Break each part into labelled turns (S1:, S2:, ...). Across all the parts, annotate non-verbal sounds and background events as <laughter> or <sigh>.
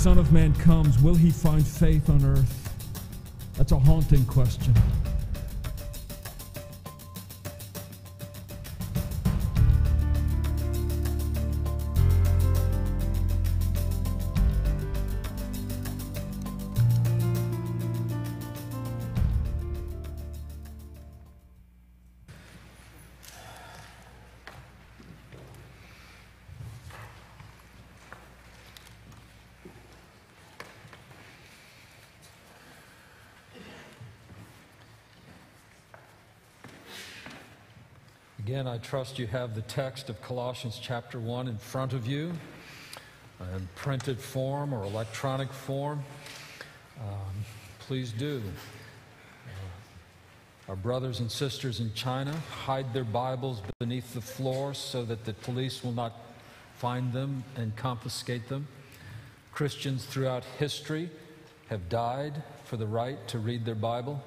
S1: Son of Man comes, will he find faith on earth? That's a haunting question.
S2: I trust you have the text of Colossians chapter 1 in front of you in printed form or electronic form. Um, please do. Uh, our brothers and sisters in China hide their Bibles beneath the floor so that the police will not find them and confiscate them. Christians throughout history have died for the right to read their Bible.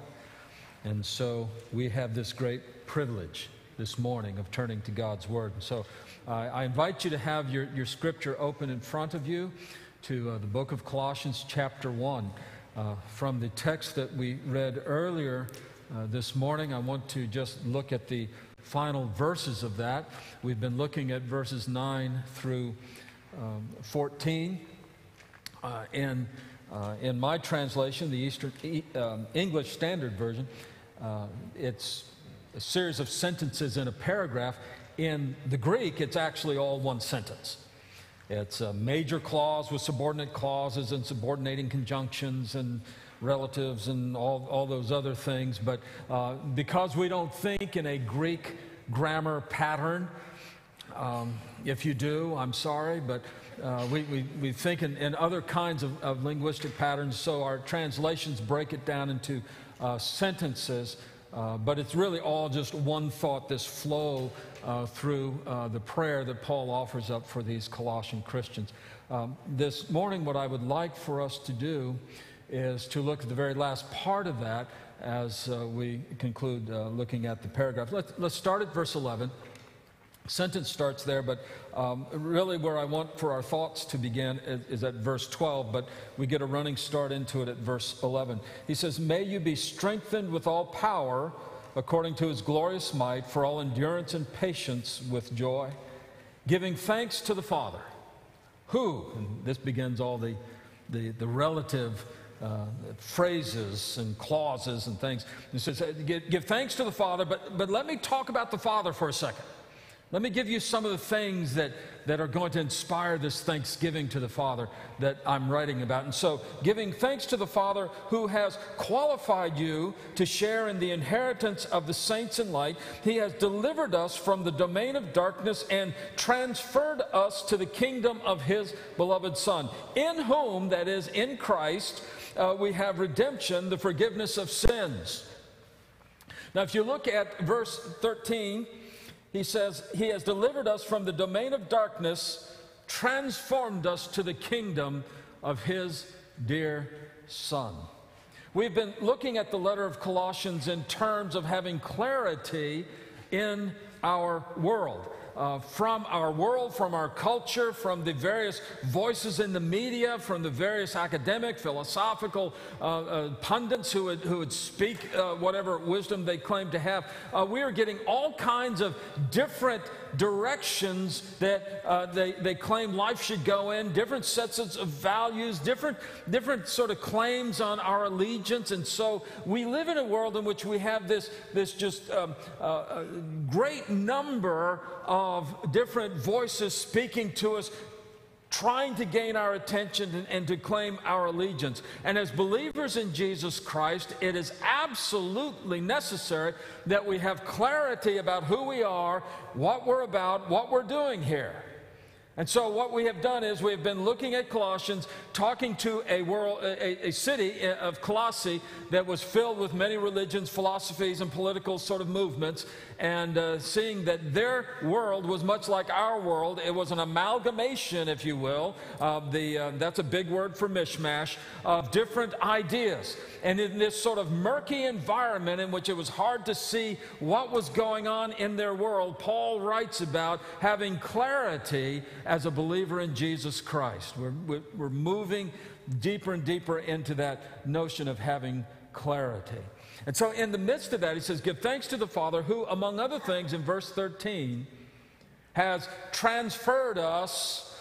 S2: And so we have this great privilege this morning of turning to God's Word. So uh, I invite you to have your, your scripture open in front of you to uh, the book of Colossians, chapter 1. Uh, from the text that we read earlier uh, this morning, I want to just look at the final verses of that. We've been looking at verses 9 through um, 14. Uh, and uh, in my translation, the Eastern, um, English Standard Version, it's a series of sentences in a paragraph. In the Greek, it's actually all one sentence. It's a major clause with subordinate clauses and subordinating conjunctions and relatives and all, all those other things. But uh, because we don't think in a Greek grammar pattern, um, if you do, I'm sorry, but uh, we, we, we think in, in other kinds of, of, linguistic patterns, so our translations break it down into uh, sentences uh, but it's really all just one thought, this flow uh, through uh, the prayer that Paul offers up for these Colossian Christians. Um, this morning, what I would like for us to do is to look at the very last part of that as uh, we conclude uh, looking at the paragraph. Let's, let's start at verse 11 sentence starts there, but um, really where I want for our thoughts to begin is, is, at verse 12, but we get a running start into it at verse 11. He says, May you be strengthened with all power according to his glorious might for all endurance and patience with joy, giving thanks to the Father, who, and this begins all the, the, the relative. Uh, phrases and clauses and things. He says, give, give thanks to the Father, but, but let me talk about the Father for a second. Let me give you some of the things that, that are going to inspire this thanksgiving to the Father that I'm writing about. And so, giving thanks to the Father who has qualified you to share in the inheritance of the saints in light, He has delivered us from the domain of darkness and transferred us to the kingdom of His beloved Son, in whom, that is, in Christ, uh, we have redemption, the forgiveness of sins. Now, if you look at verse 13, he says, He has delivered us from the domain of darkness, transformed us to the kingdom of His dear Son. We've been looking at the letter of Colossians in terms of having clarity in our world uh, from our world, from our culture, from the various voices in the media, from the various academic, philosophical uh, uh, pundits who would, who would speak uh, whatever wisdom they claim to have. Uh, we are getting all kinds of different directions that they, they claim life should go in, different sets of values, different, different sort of claims on our allegiance. And so we live in a world in which we have this, this just um, great number of different voices speaking to us trying to gain our attention and, and, to claim our allegiance. And as believers in Jesus Christ, it is absolutely necessary that we have clarity about who we are, what we're about, what we're doing here. And so, what we have done is we have been looking at Colossians, talking to a world, a, a, city uh, of Colossae that was filled with many religions, philosophies, and political sort of movements, and uh, seeing that their world was much like our world. It was an amalgamation, if you will, of the uh, that's a big word for mishmash of different ideas. And in this sort of murky environment in which it was hard to see what was going on in their world, Paul writes about having clarity as a believer in Jesus Christ. We're, we're moving deeper and deeper into that notion of having clarity. And so, in the midst of that, he says, Give thanks to the Father who, among other things, in verse 13, has transferred us.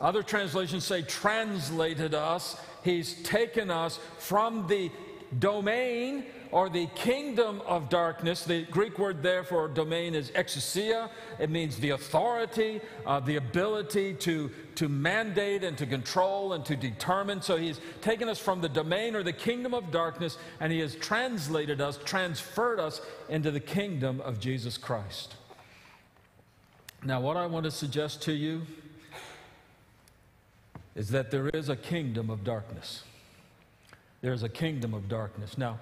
S2: Other translations say translated us. He's taken us from the domain or the kingdom of darkness. The Greek word there for domain is exousia. It means the authority, uh, the ability to, to mandate and to control and to determine. So he's taken us from the domain or the kingdom of darkness and he has translated us, transferred us into the kingdom of Jesus Christ. Now, what I want to suggest to you is that there is a kingdom of darkness. There's a kingdom of darkness. Now,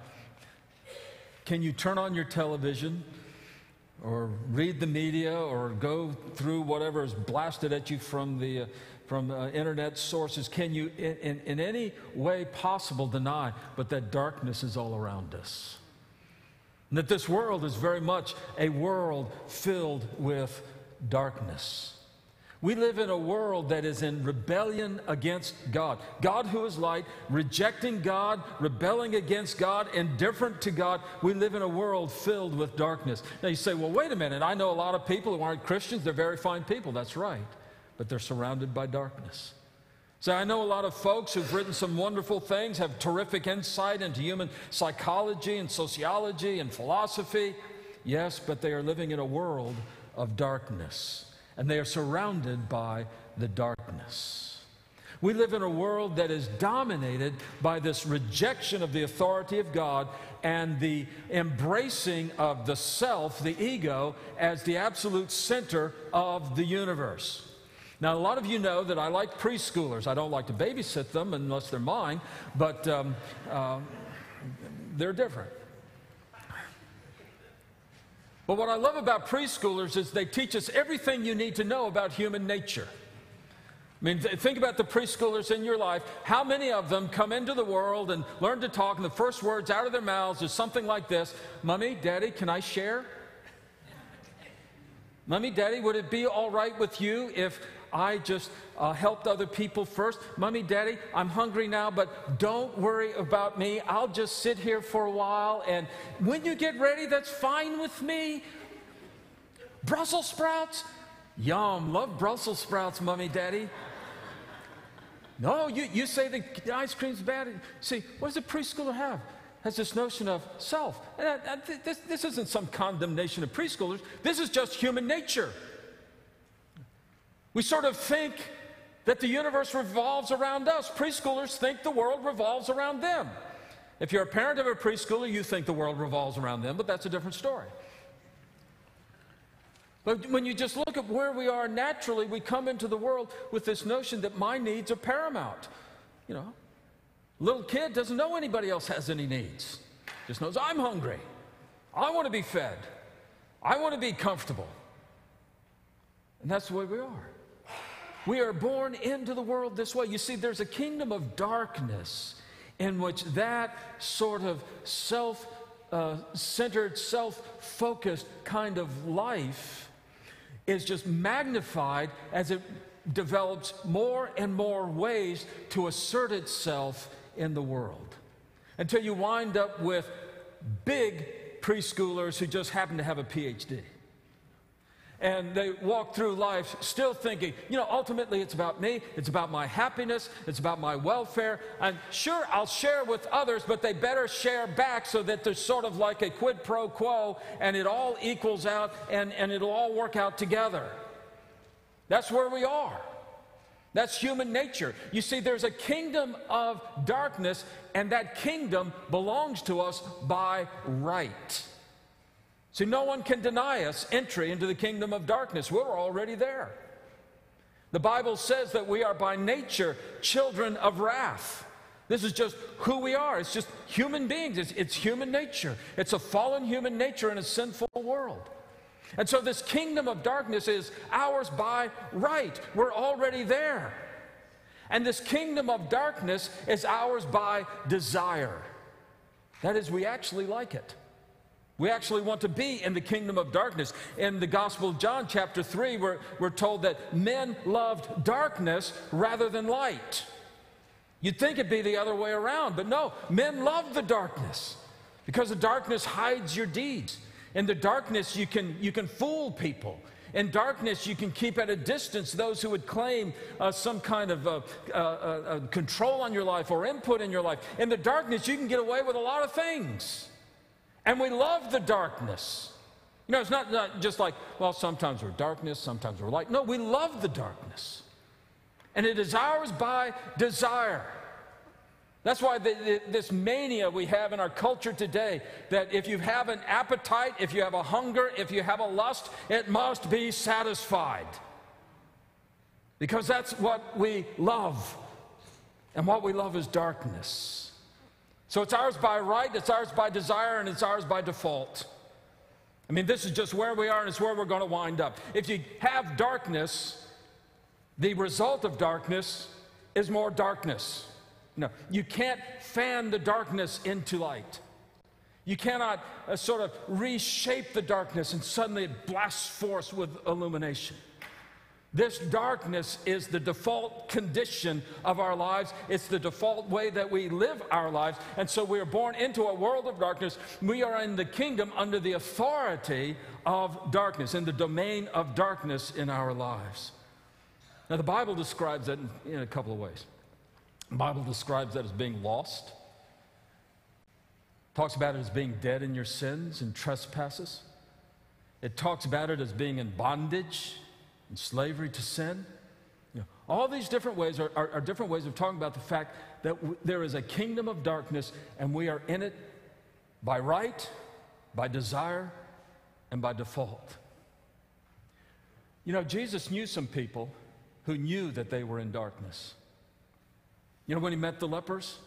S2: can you turn on your television or read the media or go through whatever is blasted at you from the uh, from uh, internet sources? Can you, in, in, in any way possible, deny but that darkness is all around us? And that this world is very much a world filled with darkness. We live in a world that is in rebellion against God. God, who is light, rejecting God, rebelling against God, indifferent to God. We live in a world filled with darkness. Now you say, well, wait a minute. I know a lot of people who aren't Christians. They're very fine people. That's right. But they're surrounded by darkness. So I know a lot of folks who've written some wonderful things, have terrific insight into human psychology and sociology and philosophy. Yes, but they are living in a world of darkness and they are surrounded by the darkness. We live in a world that is dominated by this rejection of the authority of God and the embracing of the self, the ego, as the absolute center of the universe. Now, a lot of you know that I like preschoolers. I don't like to babysit them unless they're mine, but um, uh, they're different. But what I love about preschoolers is they teach us everything you need to know about human nature. I mean, think about the preschoolers in your life. How many of them come into the world and learn to talk, and the first words out of their mouths is something like this Mommy, Daddy, can I share? Mommy, Daddy, would it be all right with you if I just uh, helped other people first. Mommy, Daddy, I'm hungry now, but don't worry about me. I'll just sit here for a while, and when you get ready, that's fine with me. Brussels sprouts? Yum, love Brussels sprouts, Mommy, Daddy. No, you, you say the ice cream's bad. See, what does a preschooler have? Has this notion of self. And this, this isn't some condemnation of preschoolers. This is just human nature. We sort of think that the universe revolves around us. Preschoolers think the world revolves around them. If you're a parent of a preschooler, you think the world revolves around them, but that's a different story. But when you just look at where we are naturally, we come into the world with this notion that my needs are paramount. You know, little kid doesn't know anybody else has any needs. Just knows I'm hungry. I want to be fed. I want to be comfortable. And that's the way we are. We are born into the world this way. You see, there's a kingdom of darkness in which that sort of self uh, centered, self focused kind of life is just magnified as it develops more and more ways to assert itself in the world. Until you wind up with big preschoolers who just happen to have a PhD and they walk through life still thinking, you know, ultimately it's about me, it's about my happiness, it's about my welfare. And sure, I'll share with others, but they better share back so that there's sort of like a quid pro quo and it all equals out and, and it'll all work out together. That's where we are. That's human nature. You see, there's a kingdom of darkness, and that kingdom belongs to us by right. See, no one can deny us entry into the kingdom of darkness. We're already there. The Bible says that we are by nature children of wrath. This is just who we are. It's just human beings. It's, it's, human nature. It's a fallen human nature in a sinful world. And so, this kingdom of darkness is ours by right. We're already there. And this kingdom of darkness is ours by desire. That is, we actually like it. We actually want to be in the kingdom of darkness. In the Gospel of John, chapter 3, we're, we're told that men loved darkness rather than light. You'd think it'd be the other way around, but no, men love the darkness because the darkness hides your deeds. In the darkness, you can, you can fool people. In darkness, you can keep at a distance those who would claim uh, some kind of uh, uh, uh, control on your life or input in your life. In the darkness, you can get away with a lot of things. And we love the darkness. You know, it's not, not just like, well, sometimes we're darkness, sometimes we're light. No, we love the darkness. And it is ours by desire. That's why the, the, this mania we have in our culture today that if you have an appetite, if you have a hunger, if you have a lust, it must be satisfied. Because that's what we love. And what we love is darkness. So it's ours by right, it's ours by desire, and it's ours by default. I mean, this is just where we are, and it's where we're going to wind up. If you have darkness, the result of darkness is more darkness. No, you can't fan the darkness into light. You cannot uh, sort of reshape the darkness and suddenly it blasts forth with illumination. This darkness is the default condition of our lives. It's the default way that we live our lives. And so we are born into a world of darkness. We are in the kingdom under the authority of darkness, in the domain of darkness in our lives. Now, the Bible describes that in, in a couple of ways. The Bible describes that as being lost. Talks about it as being dead in your sins and trespasses. It talks about it as being in bondage and slavery to sin. You know, all these different ways are, are, are, different ways of talking about the fact that w- there is a kingdom of darkness and we are in it by right, by desire, and by default. You know, Jesus knew some people who knew that they were in darkness. You know, when he met the lepers,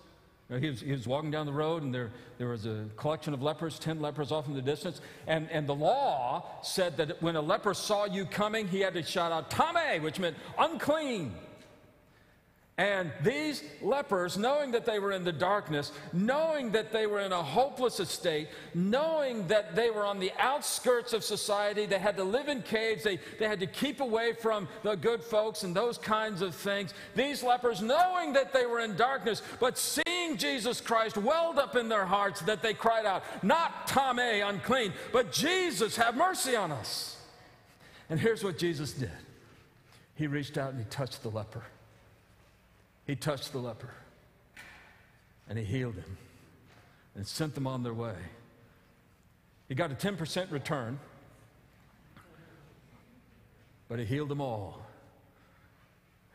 S2: he was, he was walking down the road and there, there was a collection of lepers, 10 lepers off in the distance. And, and the law said that when a leper saw you coming, he had to shout out, Tamei, which meant unclean. And these lepers, knowing that they were in the darkness, knowing that they were in a hopeless estate, knowing that they were on the outskirts of society, they had to live in caves, they, they had to keep away from the good folks and those kinds of things. These lepers, knowing that they were in darkness, but seeing Jesus Christ welled up in their hearts, that they cried out, Not Tamei, unclean, but Jesus, have mercy on us. And here's what Jesus did He reached out and he touched the leper. He touched the leper and he healed him and sent them on their way. He got a 10% return, but he healed them all.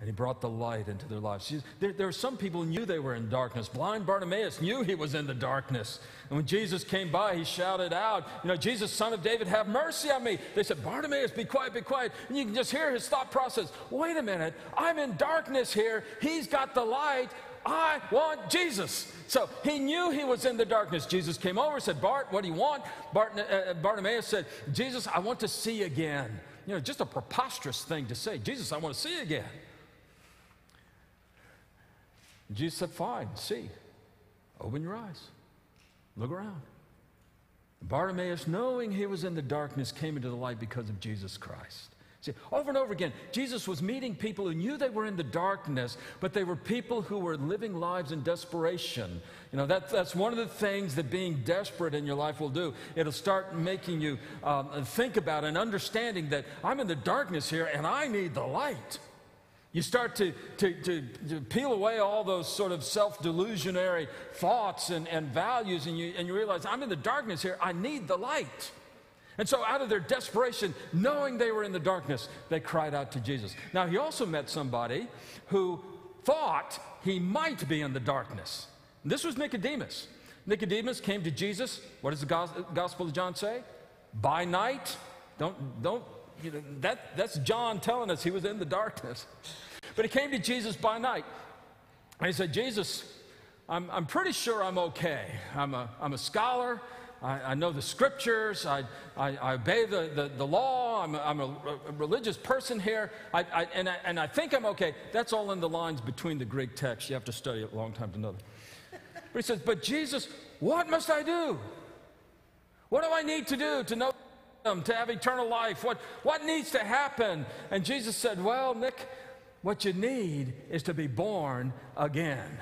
S2: And he brought the light into their lives. There, there, are some people who knew they were in darkness. Blind Bartimaeus knew he was in the darkness. And when Jesus came by, he shouted out, You know, Jesus, son of David, have mercy on me. They said, Bartimaeus, be quiet, be quiet. And you can just hear his thought process. Wait a minute, I'm in darkness here. He's got the light. I want Jesus. So he knew he was in the darkness. Jesus came over, and said, Bart, what do you want? Bart, uh, Bartimaeus said, Jesus, I want to see again. You know, just a preposterous thing to say. Jesus, I want to see again. Jesus said, Fine, see. Open your eyes. Look around. Bartimaeus, knowing he was in the darkness, came into the light because of Jesus Christ. See, over and over again, Jesus was meeting people who knew they were in the darkness, but they were people who were living lives in desperation. You know, that, that's one of the things that being desperate in your life will do. It'll start making you um, think about and understanding that I'm in the darkness here and I need the light. You start to, to, to, to, peel away all those sort of self delusionary thoughts and, and values, and you, and you realize, I'm in the darkness here. I need the light. And so, out of their desperation, knowing they were in the darkness, they cried out to Jesus. Now, he also met somebody who thought he might be in the darkness. This was Nicodemus. Nicodemus came to Jesus. What does the Gospel of John say? By night. Don't, don't you know, that, that's John telling us he was in the darkness. But he came to Jesus by night. And he said, Jesus, I'm, I'm pretty sure I'm okay. I'm a, I'm a scholar. I, I know the scriptures. I, I, I obey the, the, the, law. I'm a, I'm a, a religious person here. I, I, and, I, and I think I'm okay. That's all in the lines between the Greek text. You have to study it a long time to know that. But he says, But Jesus, what must I do? What do I need to do to know to have eternal life? What, what needs to happen? And Jesus said, Well, Nick, what you need is to be born again.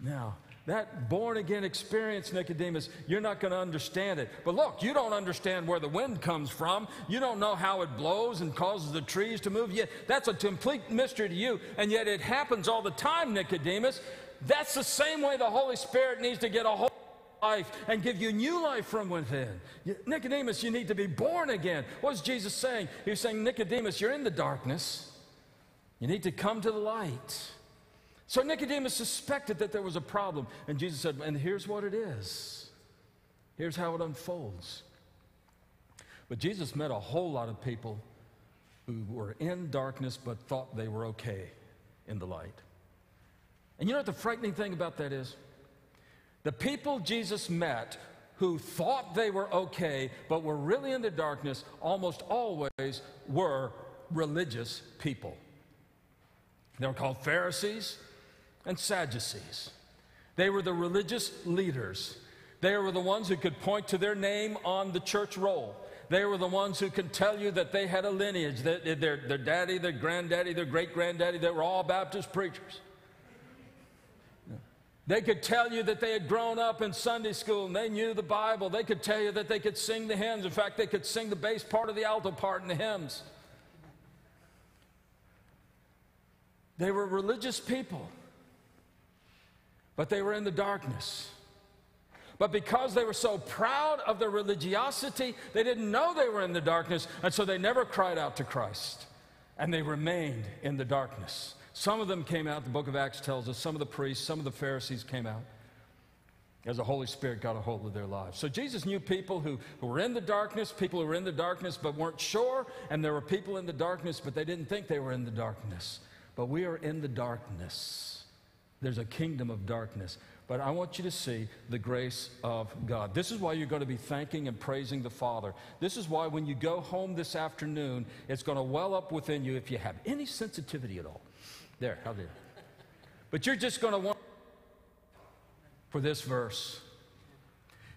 S2: Now, that born again experience, Nicodemus, you're not going to understand it. But look, you don't understand where the wind comes from. You don't know how it blows and causes the trees to move. Yet that's a complete mystery to you, and yet it happens all the time, Nicodemus. That's the same way the Holy Spirit needs to get a hold life and give you new life from within. Nicodemus, you need to be born again. What's Jesus saying? He's saying, Nicodemus, you're in the darkness. You need to come to the light. So Nicodemus suspected that there was a problem. And Jesus said, And here's what it is. Here's how it unfolds. But Jesus met a whole lot of people who were in darkness but thought they were okay in the light. And you know what the frightening thing about that is? The people Jesus met who thought they were okay but were really in the darkness almost always were religious people. They were called Pharisees and Sadducees. They were the religious leaders. They were the ones who could point to their name on the church roll. They were the ones who could tell you that they had a lineage, that their, their daddy, their granddaddy, their great granddaddy, they were all Baptist preachers. They could tell you that they had grown up in Sunday school and they knew the Bible. They could tell you that they could sing the hymns. In fact, they could sing the bass part of the alto part in the hymns. They were religious people but they were in the darkness. But because they were so proud of their religiosity, they didn't know they were in the darkness, and so they never cried out to Christ. And they remained in the darkness. Some of them came out, the book of Acts tells us, some of the priests, some of the Pharisees came out as the Holy Spirit got a hold of their lives. So Jesus knew people who, who were in the darkness, people who were in the darkness but weren't sure, and there were people in the darkness but they didn't think they were in the darkness. But we are in the darkness. There's a kingdom of darkness. But I want you to see the grace of God. This is why you're going to be thanking and praising the Father. This is why when you go home this afternoon, it's going to well up within you if you have any sensitivity at all. There, how did But you're just going to want for this verse.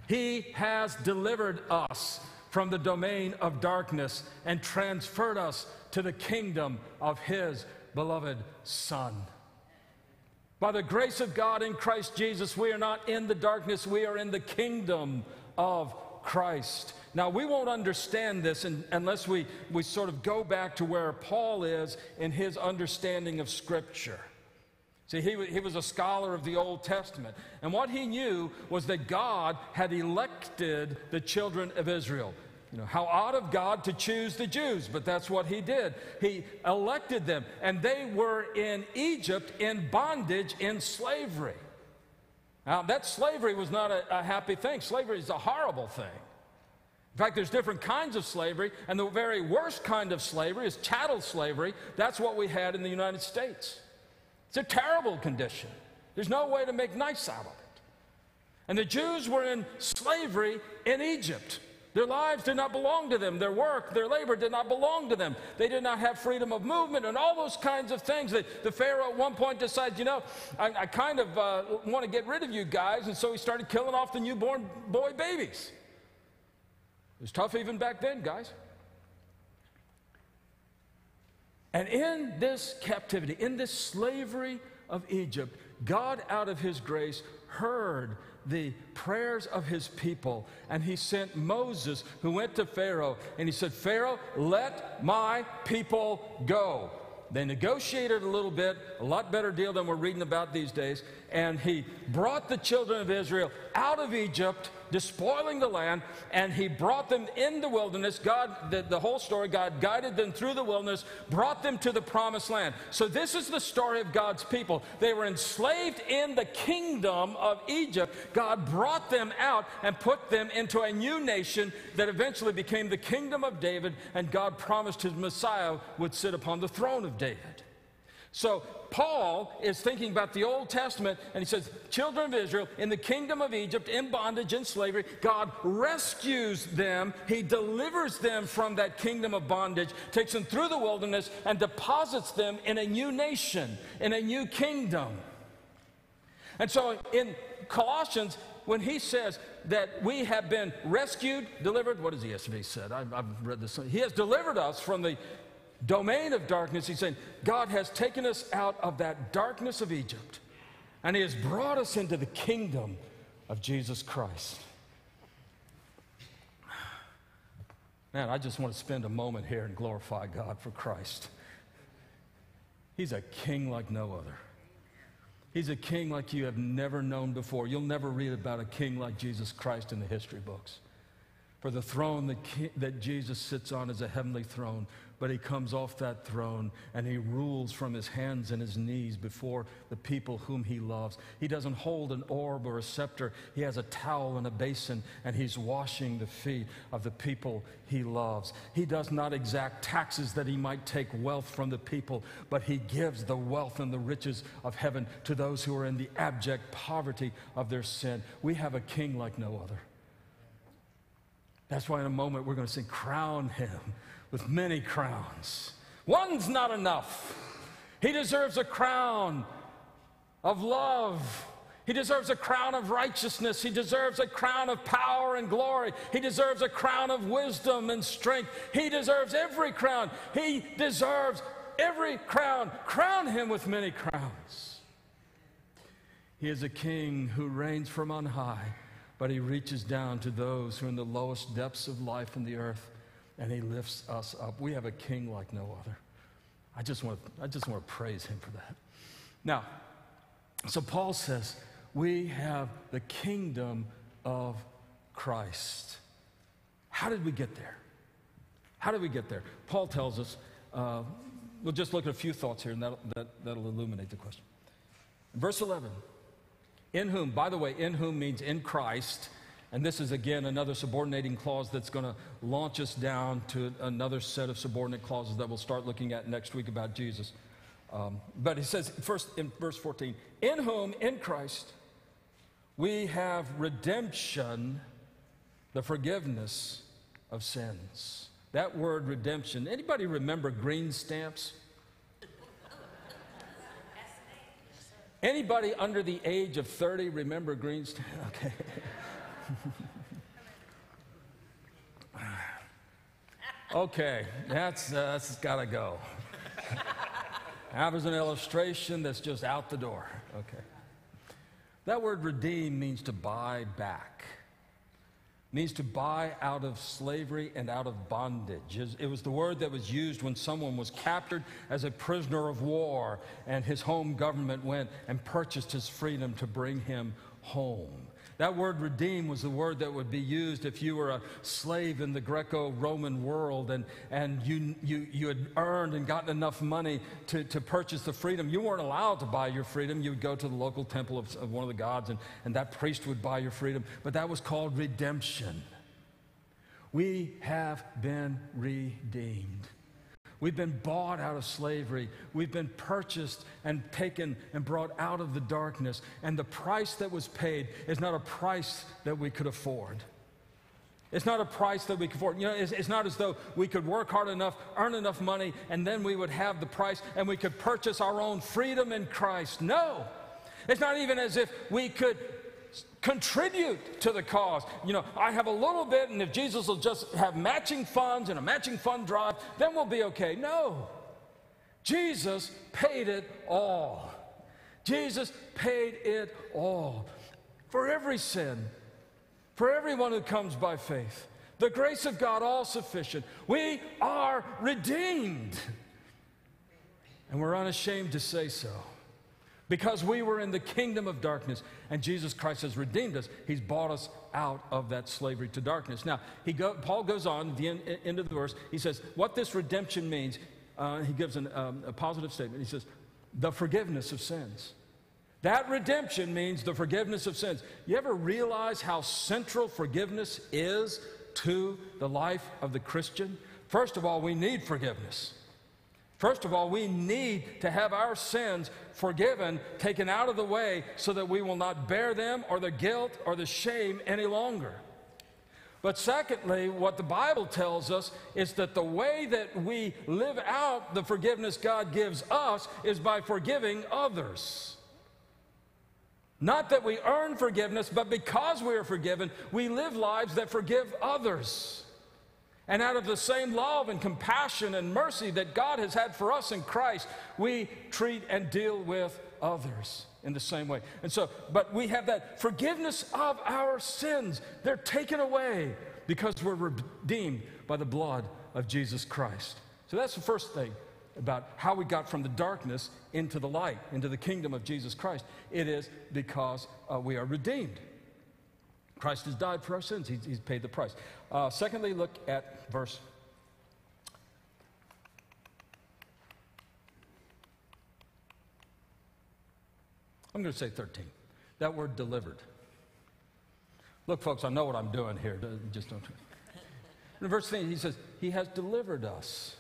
S2: He has delivered us from the domain of darkness and transferred us to the kingdom of His beloved Son. By the grace of God in Christ Jesus, we are not in the darkness, we are in the kingdom of Christ. Now, we won't understand this in, unless we, we sort of go back to where Paul is in his understanding of Scripture. See, he, he was a scholar of the Old Testament. And what he knew was that God had elected the children of Israel. You know, how odd of God to choose the Jews, but that's what he did. He elected them, and they were in Egypt in bondage, in slavery. Now, that slavery was not a, a happy thing. Slavery is a horrible thing. In fact, there's different kinds of slavery, and the very worst kind of slavery is chattel slavery. That's what we had in the United States. It's a terrible condition. There's no way to make nice out of it. And the Jews were in slavery in Egypt. Their lives did not belong to them. Their work, their labor did not belong to them. They did not have freedom of movement and all those kinds of things. The, the Pharaoh at one point decided, you know, I, I kind of uh, want to get rid of you guys. And so he started killing off the newborn boy babies. It was tough even back then, guys. And in this captivity, in this slavery of Egypt, God, out of his grace, heard the prayers of his people. And he sent Moses, who went to Pharaoh, and he said, Pharaoh, let my people go. They negotiated a little bit, a lot better deal than we're reading about these days. And he brought the children of Israel out of Egypt despoiling the land, and he brought them in the wilderness. God, the, the whole story, God guided them through the wilderness, brought them to the promised land. So, this is the story of God's people. They were enslaved in the kingdom of Egypt. God brought them out and put them into a new nation that eventually became the kingdom of David, and God promised his Messiah would sit upon the throne of David. So Paul is thinking about the Old Testament and he says, Children of Israel in the kingdom of Egypt, in bondage, in slavery, God rescues them. He delivers them from that kingdom of bondage, takes them through the wilderness, and deposits them in a new nation, in a new kingdom. And so in Colossians, when he says that we have been rescued, delivered, what does ESV said? I've, I've read this. He has delivered us from the domain of darkness. He's saying God has taken us out of that darkness of Egypt and he has brought us into the kingdom of Jesus Christ. Man, I just want to spend a moment here and glorify God for Christ. He's a king like no other. He's a king like you have never known before. You'll never read about a king like Jesus Christ in the history books. For the throne that, that Jesus sits on is a heavenly throne, but he comes off that throne and he rules from his hands and his knees before the people whom he loves. He doesn't hold an orb or a scepter, he has a towel and a basin, and he's washing the feet of the people he loves. He does not exact taxes that he might take wealth from the people, but he gives the wealth and the riches of heaven to those who are in the abject poverty of their sin. We have a king like no other. That's why in a moment we're going to sing, Crown Him with many crowns. One's not enough. He deserves a crown of love. He deserves a crown of righteousness. He deserves a crown of power and glory. He deserves a crown of wisdom and strength. He deserves every crown. He deserves every crown. Crown him with many crowns. He is a king who reigns from on high but he reaches down to those who are in the lowest depths of life in the earth and he lifts us up. We have a king like no other. I just want to, I just want to praise him for that. Now, so Paul says, we have the kingdom of Christ. How did we get there? How did we get there? Paul tells us, uh, we'll just look at a few thoughts here and that'll, that, that'll illuminate the question. Verse 11 in whom, by the way, in whom means in Christ. And this is again another subordinating clause that's going to launch us down to another set of subordinate clauses that we'll start looking at next week about Jesus. Um, but he says first in verse 14, in whom, in Christ, we have redemption, the forgiveness of sins. That word redemption, anybody remember green stamps? Anybody under the age of 30 remember green stamps? <laughs> Okay. Okay, that's, uh, that's got to go. That was an illustration that's just out the door. Okay. That word redeem means to buy back means to buy out of slavery and out of bondage. It was the word that was used when someone was captured as a prisoner of war and his home government went and purchased his freedom to bring him home. That word redeem was the word that would be used if you were a slave in the Greco Roman world and, and you, you, you had earned and gotten enough money to, to purchase the freedom. You weren't allowed to buy your freedom. You would go to the local temple of, of one of the gods, and, and that priest would buy your freedom. But that was called redemption. We have been redeemed. We've been bought out of slavery. We've been purchased and taken and brought out of the darkness. And the price that was paid is not a price that we could afford. It's not a price that we could afford. You know, it's, it's, not as though we could work hard enough, earn enough money, and then we would have the price and we could purchase our own freedom in Christ. No. It's not even as if we could contribute to the cause. You know, I have a little bit, and if Jesus will just have matching funds and a matching fund drive, then we'll be okay. No. Jesus paid it all. Jesus paid it all for every sin, for everyone who comes by faith. The grace of God all sufficient. We are redeemed. And we're unashamed to say so because we were in the kingdom of darkness and Jesus Christ has redeemed us. He's bought us out of that slavery to darkness. Now, he go, Paul goes on, the end, end, of the verse, he says, what this redemption means, uh, he gives an, um, a positive statement. He says, the forgiveness of sins. That redemption means the forgiveness of sins. You ever realize how central forgiveness is to the life of the Christian? First of all, we need forgiveness. First of all, we need to have our sins forgiven, taken out of the way, so that we will not bear them or the guilt or the shame any longer. But secondly, what the Bible tells us is that the way that we live out the forgiveness God gives us is by forgiving others. Not that we earn forgiveness, but because we are forgiven, we live lives that forgive others. And out of the same love and compassion and mercy that God has had for us in Christ, we treat and deal with others in the same way. And so, but we have that forgiveness of our sins. They're taken away because we're redeemed by the blood of Jesus Christ. So that's the first thing about how we got from the darkness into the light, into the kingdom of Jesus Christ. It is because uh, we are redeemed. Christ has died for our sins, He's, he's paid the price. Uh, secondly, look at verse. I'm going to say 13. That word delivered. Look, folks, I know what I'm doing here. Just don't. In verse 13, he says, He has delivered us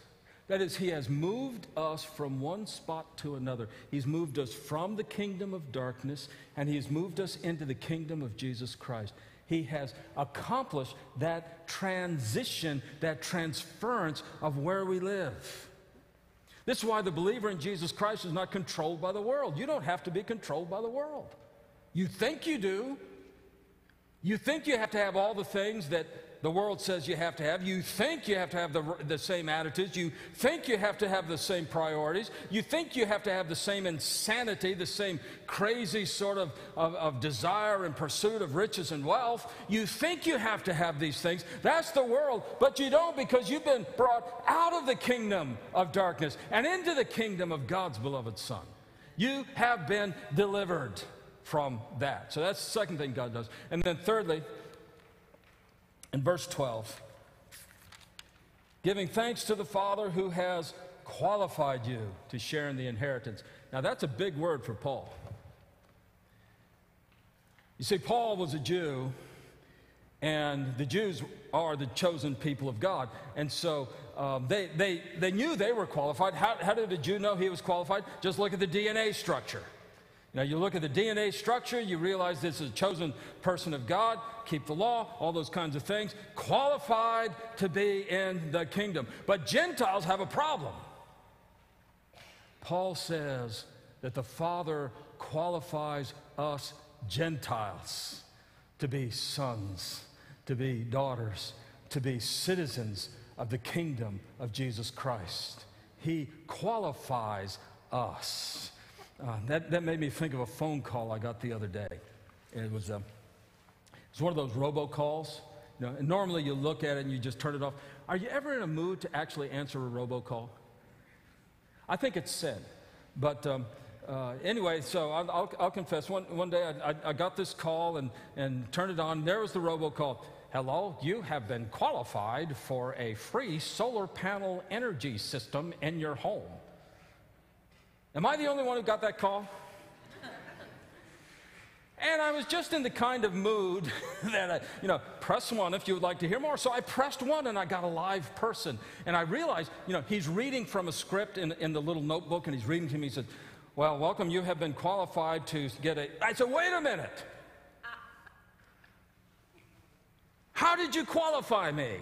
S2: that is, He has moved us from one spot to another. He's moved us from the kingdom of darkness and He has moved us into the kingdom of Jesus Christ. He has accomplished that transition, that transference of where we live. This is why the believer in Jesus Christ is not controlled by the world. You don't have to be controlled by the world. You think you do. You think you have to have all the things that the world says you have to have. You think you have to have the, the same attitudes. You think you have to have the same priorities. You think you have to have the same insanity, the same crazy sort of, of, of desire and pursuit of riches and wealth. You think you have to have these things. That's the world, but you don't because you've been brought out of the kingdom of darkness and into the kingdom of God's beloved Son. You have been delivered from that. So that's the second thing God does. And then thirdly, in verse 12, giving thanks to the Father who has qualified you to share in the inheritance. Now, that's a big word for Paul. You see, Paul was a Jew, and the Jews are the chosen people of God. And so um, they, they, they knew they were qualified. How, how did a Jew know he was qualified? Just look at the DNA structure. Now, you look at the DNA structure, you realize this is a chosen person of God, keep the law, all those kinds of things, qualified to be in the kingdom. But Gentiles have a problem. Paul says that the Father qualifies us Gentiles to be sons, to be daughters, to be citizens of the kingdom of Jesus Christ. He qualifies us. Uh, that, that made me think of a phone call I got the other day. It was, uh, one of those robocalls. You know, and normally you look at it and you just turn it off. Are you ever in a mood to actually answer a robocall? I think it's sin. But um, uh, anyway, so I'll, I'll, I'll, confess. One, one day I, I, I, got this call and, and turned it on. There was the robocall. Hello, you have been qualified for a free solar panel energy system in your home. Am I the only one who got that call? and I was just in the kind of mood <laughs> that, I, you know, press one if you would like to hear more. So I pressed one and I got a live person. And I realized, you know, he's reading from a script in, in the little notebook and he's reading to me. He said, Well, welcome, you have been qualified to get a. I said, Wait a minute. How did you qualify me?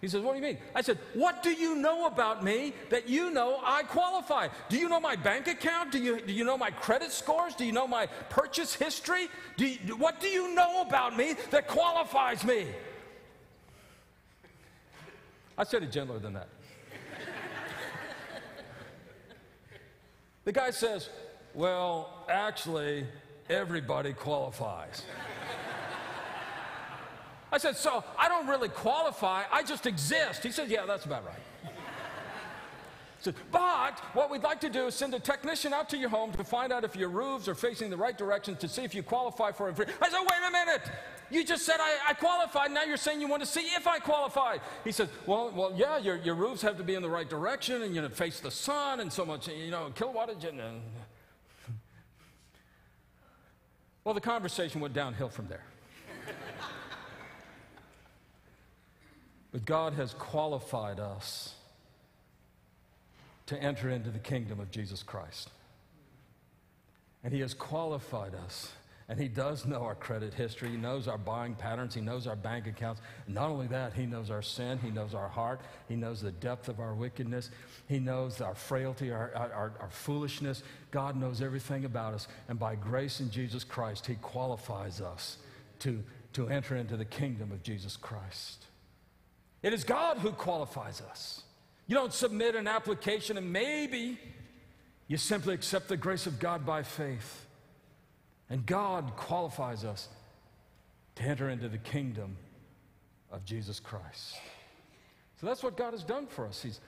S2: He says, What do you mean? I said, What do you know about me that you know I qualify? Do you know my bank account? Do you, do you know my credit scores? Do you know my purchase history? Do you, what do you know about me that qualifies me? I said it gentler than that. the guy says, Well, actually, everybody qualifies. I said, So I don't really qualify, I just exist. He said, Yeah, that's about right. Said, but what we'd like to do is send a technician out to your home to find out if your roofs are facing the right direction to see if you qualify for a free. I said, wait a minute. You just said I, I qualified. Now you're saying you want to see if I qualify. He said, well, well, yeah, your, your roofs have to be in the right direction and you know face the sun and so much, you know, kilowattage. And. <laughs> Well, the conversation went downhill from there. But God has qualified us to enter into the kingdom of Jesus Christ. And He has qualified us And He does know our credit history. He knows our buying patterns. He knows our bank accounts. Not only that, He knows our sin. He knows our heart. He knows the depth of our wickedness. He knows our frailty, our, our, our foolishness. God knows everything about us. And by grace in Jesus Christ, He qualifies us to, to enter into the kingdom of Jesus Christ. It is God who qualifies us. You don't submit an application and maybe you simply accept the grace of God by faith. And God qualifies us to enter into the kingdom of Jesus Christ. So that's what God has done for us. He's,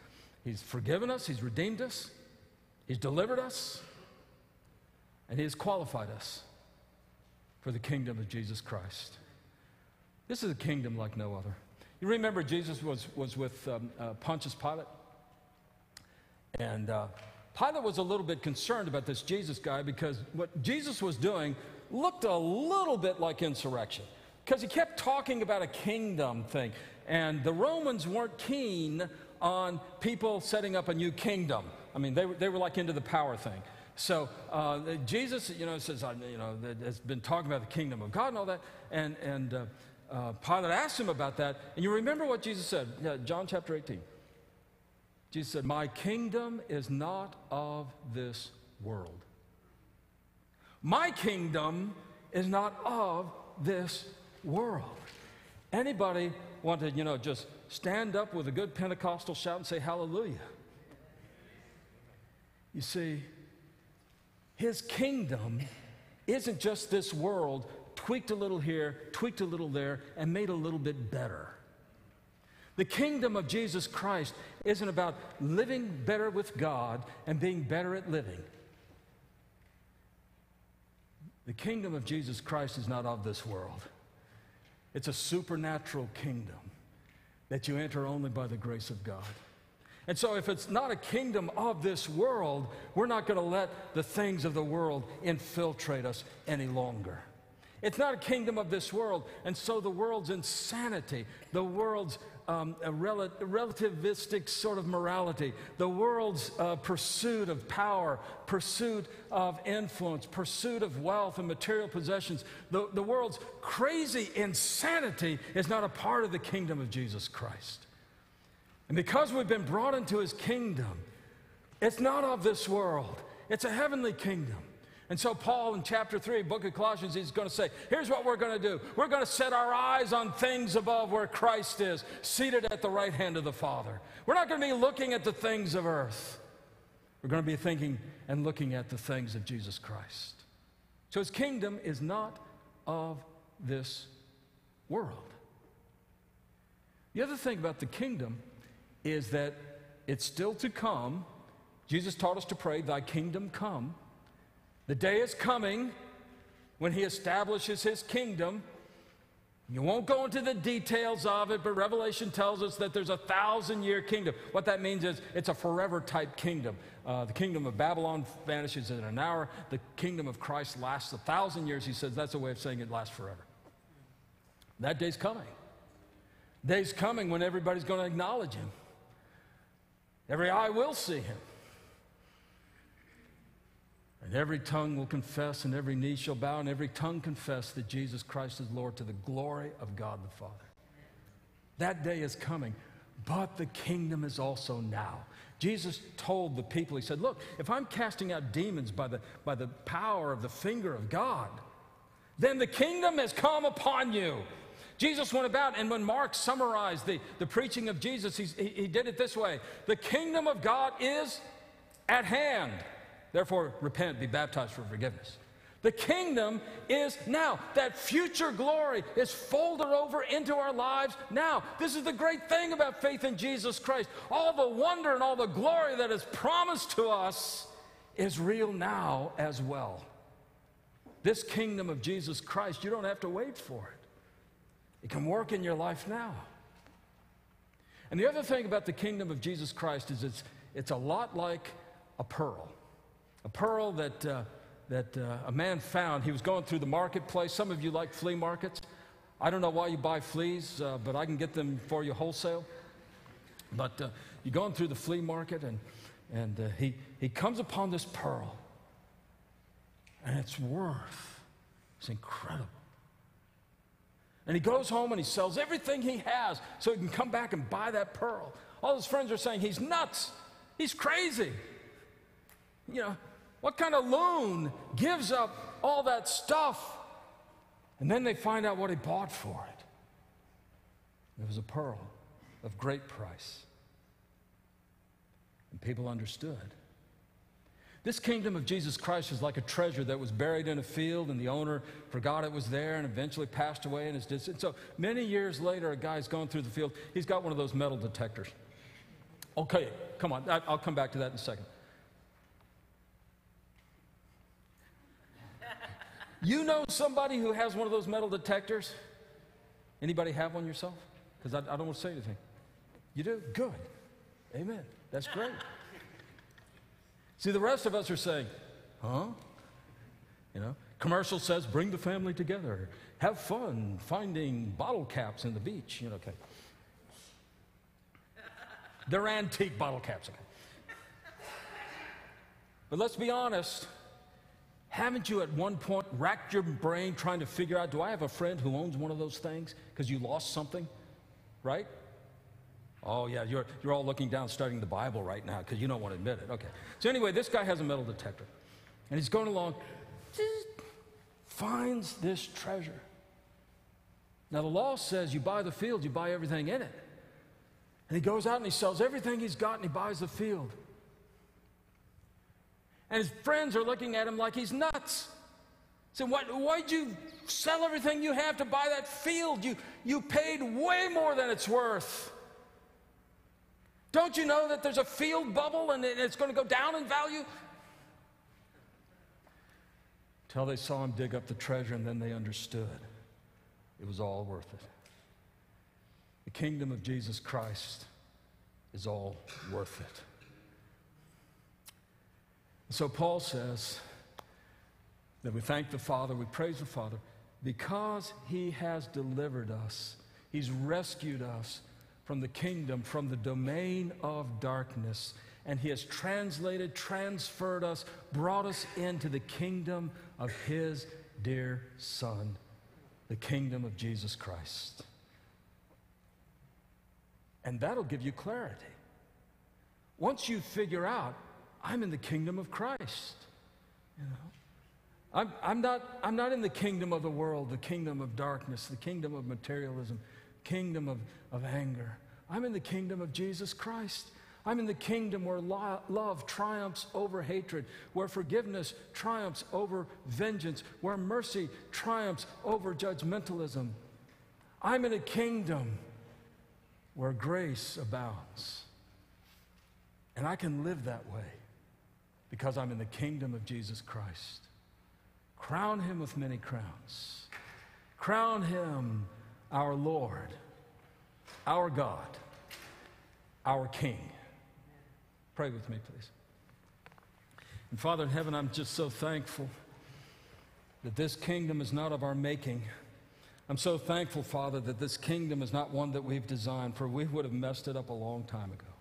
S2: he's forgiven us, He's redeemed us, He's delivered us, and He has qualified us for the kingdom of Jesus Christ. This is a kingdom like no other. You remember Jesus was, was with um, uh, Pontius Pilate? And uh, Pilate was a little bit concerned about this Jesus guy because what Jesus was doing looked a little bit like insurrection because he kept talking about a kingdom thing. And the Romans weren't keen on people setting up a new kingdom. I mean, they they were like into the power thing. So uh, Jesus, you know, says, you know, has been talking about the kingdom of God and all that. And, and uh, uh, Pilate asked him about that. And you remember what Jesus said? Yeah, John chapter 18. Jesus said, My kingdom is not of this world. My kingdom is not of this world. Anybody want to, you know, just stand up with a good Pentecostal shout and say hallelujah? You see, his kingdom isn't just this world, tweaked a little here, tweaked a little there, and made a little bit better. The kingdom of Jesus Christ isn't about living better with God and being better at living. The kingdom of Jesus Christ is not of this world. It's a supernatural kingdom that you enter only by the grace of God. And so, if it's not a kingdom of this world, we're not going to let the things of the world infiltrate us any longer. It's not a kingdom of this world. And so, the world's insanity, the world's um, rel- relativistic sort of morality, the world's uh, pursuit of power, pursuit of influence, pursuit of wealth and material possessions, the, the world's crazy insanity is not a part of the kingdom of Jesus Christ. And because we've been brought into his kingdom, it's not of this world, it's a heavenly kingdom. And so, Paul in chapter 3, book of Colossians, he's going to say, Here's what we're going to do. We're going to set our eyes on things above where Christ is, seated at the right hand of the Father. We're not going to be looking at the things of earth. We're going to be thinking and looking at the things of Jesus Christ. So, his kingdom is not of this world. The other thing about the kingdom is that it's still to come. Jesus taught us to pray, Thy kingdom come. The day is coming when he establishes his kingdom. You won't go into the details of it, but Revelation tells us that there's a thousand year kingdom. What that means is it's a forever type kingdom. Uh, the kingdom of Babylon vanishes in an hour. The kingdom of Christ lasts a thousand years. He says that's a way of saying it lasts forever. That day's coming. Day's coming when everybody's going to acknowledge him. Every eye will see him. And every tongue will confess, and every knee shall bow, and every tongue confess that Jesus Christ is Lord to the glory of God the Father. That day is coming, but the kingdom is also now. Jesus told the people, He said, Look, if I'm casting out demons by the, by the power of the finger of God, then the kingdom has come upon you. Jesus went about, and when Mark summarized the, the preaching of Jesus, he, he did it this way The kingdom of God is at hand. Therefore, repent, be baptized for forgiveness. The kingdom is now. That future glory is folded over into our lives now. This is the great thing about faith in Jesus Christ. All the wonder and all the glory that is promised to us is real now as well. This kingdom of Jesus Christ, you don't have to wait for it, it can work in your life now. And the other thing about the kingdom of Jesus Christ is it's, it's a lot like a pearl a pearl that, uh, that uh, a man found. He was going through the marketplace. Some of you like flea markets. I don't know why you buy fleas, uh, but I can get them for you wholesale. But uh, you're going through the flea market, and, and uh, he, he comes upon this pearl, and it's worth It's incredible. And he goes home and he sells everything he has so he can come back and buy that pearl. All his friends are saying he's nuts. He's crazy. You know, what kind of loon gives up all that stuff? And then they find out what he bought for it. It was a pearl of great price. And people understood. This kingdom of Jesus Christ is like a treasure that was buried in a field, and the owner forgot it was there and eventually passed away in his distance. So many years later, a guy's going through the field. He's got one of those metal detectors. Okay, come on. I'll come back to that in a second. You know somebody who has one of those metal detectors? Anybody have one yourself? Because I, I don't want to say anything. You do? Good. Amen. That's great. See, the rest of us are saying, huh? You know, commercial says bring the family together, have fun finding bottle caps in the beach. You know, okay. They're antique bottle caps. Okay. But let's be honest. Haven't you at one point racked your brain trying to figure out, do I have a friend who owns one of those things because you lost something? Right? Oh, yeah, you're, you're all looking down studying the Bible right now because you don't want to admit it. Okay. So, anyway, this guy has a metal detector. And he's going along, finds this treasure. Now, the law says you buy the field, you buy everything in it. And he goes out and he sells everything he's got and he buys the field. And his friends are looking at him like he's nuts. So why, why'd you sell everything you have to buy that field? You, you paid way more than it's worth. Don't you know that there's a field bubble and it's going to go down in value? Till they saw him dig up the treasure and then they understood it was all worth it. The kingdom of Jesus Christ is all worth it. So Paul says that we thank the Father, we praise the Father, because he has delivered us, he's rescued us from the kingdom, from the domain of darkness. And he has translated, transferred us, brought us into the kingdom of his dear Son, the kingdom of Jesus Christ. And that'll give you clarity. Once you figure out, I'm in the kingdom of Christ, you know. I'm, I'm, not, I'm not in the kingdom of the world, the kingdom of darkness, the kingdom of materialism, kingdom of, of anger. I'm in the kingdom of Jesus Christ. I'm in the kingdom where lo- love triumphs over hatred, where forgiveness triumphs over vengeance, where mercy triumphs over judgmentalism. I'm in a kingdom where grace abounds. And I can live that way because I'm in the kingdom of Jesus Christ. Crown him with many crowns. Crown him our Lord our God, our King. Pray with me, please. And Father in heaven, I'm just so thankful that this kingdom is not of our making. I'm so thankful, Father, that this kingdom is not one that we've designed, for we would have messed it up a long time ago.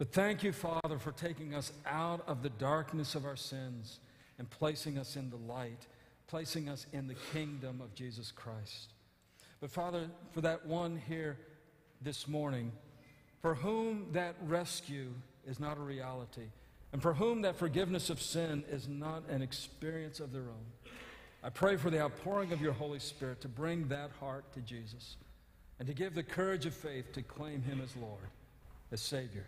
S2: But thank you, Father, for taking us out of the darkness of our sins and placing us in the light, placing us in the kingdom of Jesus Christ. But Father, for that one here this morning, for whom that rescue is not a reality, and for whom that forgiveness of sin is not an experience of their own, I pray for the outpouring of your Holy Spirit to bring that heart to Jesus and to give the courage of faith to claim him as Lord, as Savior,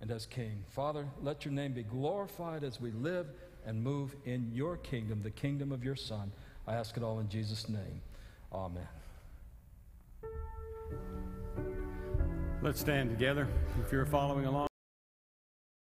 S2: and as King. Father, let your name be glorified as we live and move in your kingdom, the kingdom of your Son. I ask it all in Jesus' name. Amen.
S3: Let's stand together if you're following along.